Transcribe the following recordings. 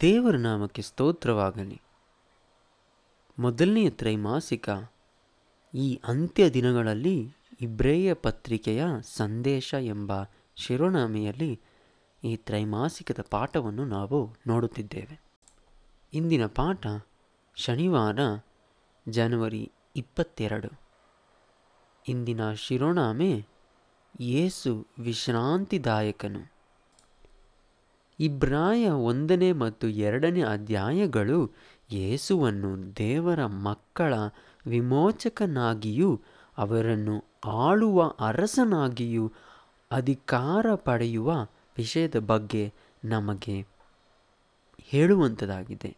ದೇವರ ನಾಮಕ್ಕೆ ಸ್ತೋತ್ರವಾಗಲಿ. ಮೊದಲನೆಯ ತ್ರೈಮಾಸಿಕ ಈ ಅಂತ್ಯ ದಿನಗಳಲ್ಲಿ ಇಬ್ರೇಯ ಪತ್ರಿಕೆಯ ಸಂದೇಶ ಎಂಬ ಶಿರೋನಾಮೆಯಲ್ಲಿ ಈ ತ್ರೈಮಾಸಿಕದ ಪಾಠವನ್ನು ನಾವು ನೋಡುತ್ತಿದ್ದೇವೆ. ಇಂದಿನ ಪಾಠ ಶನಿವಾರ, ಜನವರಿ ಇಪ್ಪತ್ತೆರಡು. ಇಂದಿನ ಶಿರೋನಾಮೆ ಯೇಸು ವಿಶ್ರಾಂತಿದಾಯಕನು. ಇಬ್ರಾಯ ಒಂದನೇ ಮತ್ತು ಎರಡನೇ ಅಧ್ಯಾಯಗಳು ಯೇಸುವನ್ನು ದೇವರ ಮಕ್ಕಳ ವಿಮೋಚಕನಾಗಿಯೂ ಅವರನ್ನು ಆಳುವ ಅರಸನಾಗಿಯೂ ಅಧಿಕಾರ ಪಡೆಯುವ ವಿಷಯದ ಬಗ್ಗೆ ನಮಗೆ ಹೇಳುವಂಥದ್ದಾಗಿದೆ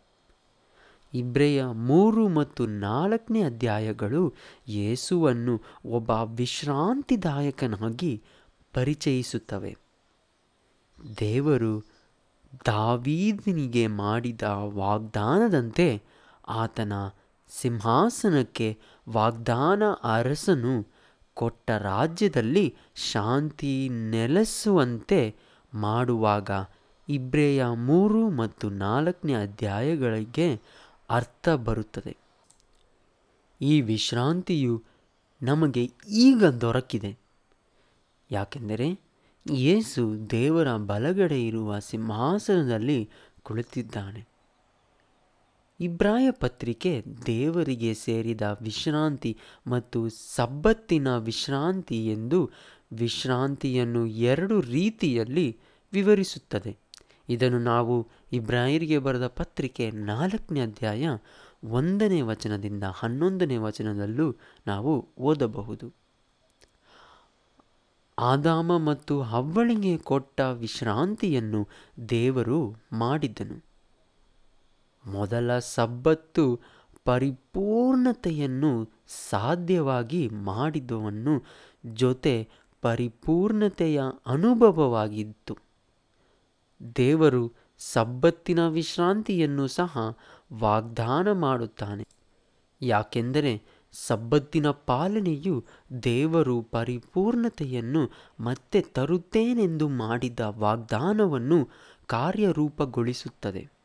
ಇಬ್ರೆಯ ಮೂರು ಮತ್ತು ನಾಲ್ಕನೇ ಅಧ್ಯಾಯಗಳು ಯೇಸುವನ್ನು ಒಬ್ಬ ವಿಶ್ರಾಂತಿದಾಯಕನಾಗಿ ಪರಿಚಯಿಸುತ್ತವೆ. ದೇವರು ದಾವೀದನಿಗೆ ಮಾಡಿದ ವಾಗ್ದಾನದಂತೆ ಆತನ ಸಿಂಹಾಸನಕ್ಕೆ ವಾಗ್ದಾನ ಅರಸನು ಕೊಟ್ಟ ರಾಜ್ಯದಲ್ಲಿ ಶಾಂತಿ ನೆಲೆಸುವಂತೆ ಮಾಡುವಾಗ ಇಬ್ರೆಯ ಮೂರು ಮತ್ತು ನಾಲ್ಕನೇ ಅಧ್ಯಾಯಗಳಿಗೆ ಅರ್ಥ ಬರುತ್ತದೆ. ಈ ವಿಶ್ರಾಂತಿಯು ನಮಗೆ ಈಗ ದೊರಕಿದೆ. ಯಾಕೆಂದರೆ ಯೇಸು ದೇವರ ಬಲಗಡೆ ಇರುವ ಸಿಂಹಾಸನದಲ್ಲಿ ಕುಳಿತಿದ್ದಾನೆ. ಇಬ್ರಾಯ ಪತ್ರಿಕೆ ದೇವರಿಗೆ ಸೇರಿದ ವಿಶ್ರಾಂತಿ ಮತ್ತು ಸಬ್ಬತ್ತಿನ ವಿಶ್ರಾಂತಿ ಎಂದು ವಿಶ್ರಾಂತಿಯನ್ನು ಎರಡು ರೀತಿಯಲ್ಲಿ ವಿವರಿಸುತ್ತದೆ. ಇದನ್ನು ನಾವು ಇಬ್ರಾಯರಿಗೆ ಬರೆದ ಪತ್ರಿಕೆ ನಾಲ್ಕನೇ ಅಧ್ಯಾಯ ಒಂದನೇ ವಚನದಿಂದ ಹನ್ನೊಂದನೇ ವಚನದಲ್ಲೂ ನಾವು ಓದಬಹುದು. ಆದಾಮ ಮತ್ತು ಹವ್ವಳಿಗೆ ಕೊಟ್ಟ ವಿಶ್ರಾಂತಿಯನ್ನು ದೇವರು ಮಾಡಿದ್ದನು ಮೊದಲ ಸಬ್ಬತ್ತು ಪರಿಪೂರ್ಣತೆಯನ್ನು ಸಾಧ್ಯವಾಗಿ ಮಾಡಿದವನ್ನು ಜೊತೆ ಪರಿಪೂರ್ಣತೆಯ ಅನುಭವವಾಗಿತ್ತು. ದೇವರು ಸಬ್ಬತ್ತಿನ ವಿಶ್ರಾಂತಿಯನ್ನು ಸಹ ವಾಗ್ದಾನ ಮಾಡುತ್ತಾನೆ. ಯಾಕೆಂದರೆ ಸಬ್ಬತ್ತಿನ ಪಾಲನೆಯು ದೇವರು ಪರಿಪೂರ್ಣತೆಯನ್ನು ಮತ್ತೆ ತರುತ್ತೇನೆಂದು ಮಾಡಿದ ವಾಗ್ದಾನವನ್ನು ಕಾರ್ಯರೂಪಗೊಳಿಸುತ್ತದೆ.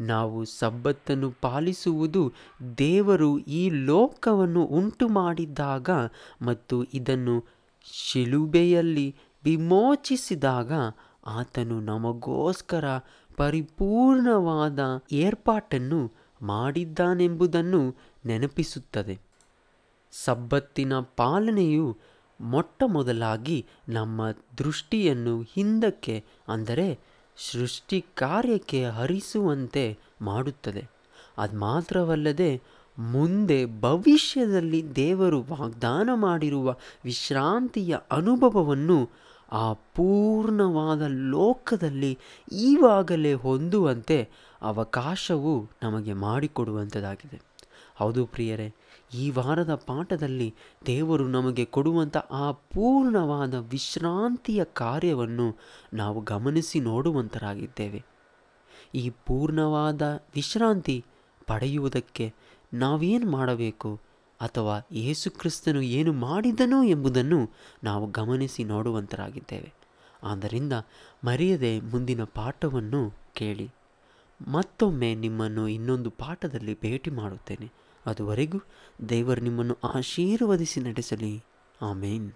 ನಾವು ಸಬ್ಬತ್ತನ್ನು ಪಾಲಿಸುವುದು ದೇವರು ಈ ಲೋಕವನ್ನು ಉಂಟು ಮಾಡಿದಾಗ ಮತ್ತು ಇದನ್ನು ಶಿಲುಬೆಯಲ್ಲಿ ವಿಮೋಚಿಸಿದಾಗ ಆತನು ನಮಗೋಸ್ಕರ ಪರಿಪೂರ್ಣವಾದ ಏರ್ಪಾಟನ್ನು ಮಾಡಿದ್ದಾನೆಂಬುದನ್ನು ನೆನಪಿಸುತ್ತದೆ. ಸಬ್ಬತ್ತಿನ ಪಾಲನೆಯು ಮೊಟ್ಟ ಮೊದಲಾಗಿ ನಮ್ಮ ದೃಷ್ಟಿಯನ್ನು ಹಿಂದಕ್ಕೆ, ಅಂದರೆ ಸೃಷ್ಟಿ ಕಾರ್ಯಕ್ಕೆ ಹರಿಸುವಂತೆ ಮಾಡುತ್ತದೆ. ಅದು ಮಾತ್ರವಲ್ಲದೆ ಮುಂದೆ ಭವಿಷ್ಯದಲ್ಲಿ ದೇವರು ವಾಗ್ದಾನ ಮಾಡಿರುವ ವಿಶ್ರಾಂತಿಯ ಅನುಭವವನ್ನು ಆ ಪೂರ್ಣವಾದ ಲೋಕದಲ್ಲಿ ಈವಾಗಲೇ ಹೊಂದುವಂತೆ ಅವಕಾಶವು ನಮಗೆ ಮಾಡಿಕೊಡುವಂಥದ್ದಾಗಿದೆ. ಹೌದು ಪ್ರಿಯರೇ, ಈ ವಾರದ ಪಾಠದಲ್ಲಿ ದೇವರು ನಮಗೆ ಕೊಡುವಂಥ ಆ ಪೂರ್ಣವಾದ ವಿಶ್ರಾಂತಿಯ ಕಾರ್ಯವನ್ನು ನಾವು ಗಮನಿಸಿ ನೋಡುವಂತರಾಗಿದ್ದೇವೆ. ಈ ಪೂರ್ಣವಾದ ವಿಶ್ರಾಂತಿ ಪಡೆಯುವುದಕ್ಕೆ ನಾವೇನು ಮಾಡಬೇಕು? ಅಥವಾ ಯೇಸುಕ್ರಿಸ್ತನು ಏನು ಮಾಡಿದನು ಎಂಬುದನ್ನು ನಾವು ಗಮನಿಸಿ ನೋಡುವಂತರಾಗಿದ್ದೇವೆ. ಆದ್ದರಿಂದ ಮರೆಯದೆ ಮುಂದಿನ ಪಾಠವನ್ನು ಕೇಳಿ. ಮತ್ತೊಮ್ಮೆ ನಿಮ್ಮನ್ನು ಇನ್ನೊಂದು ಪಾಠದಲ್ಲಿ ಭೇಟಿ ಮಾಡುತ್ತೇನೆ. ಅದುವರೆಗೂ ದೇವರು ನಿಮ್ಮನ್ನು ಆಶೀರ್ವದಿಸಿ ನಡೆಸಲಿ. ಆಮೇನ್.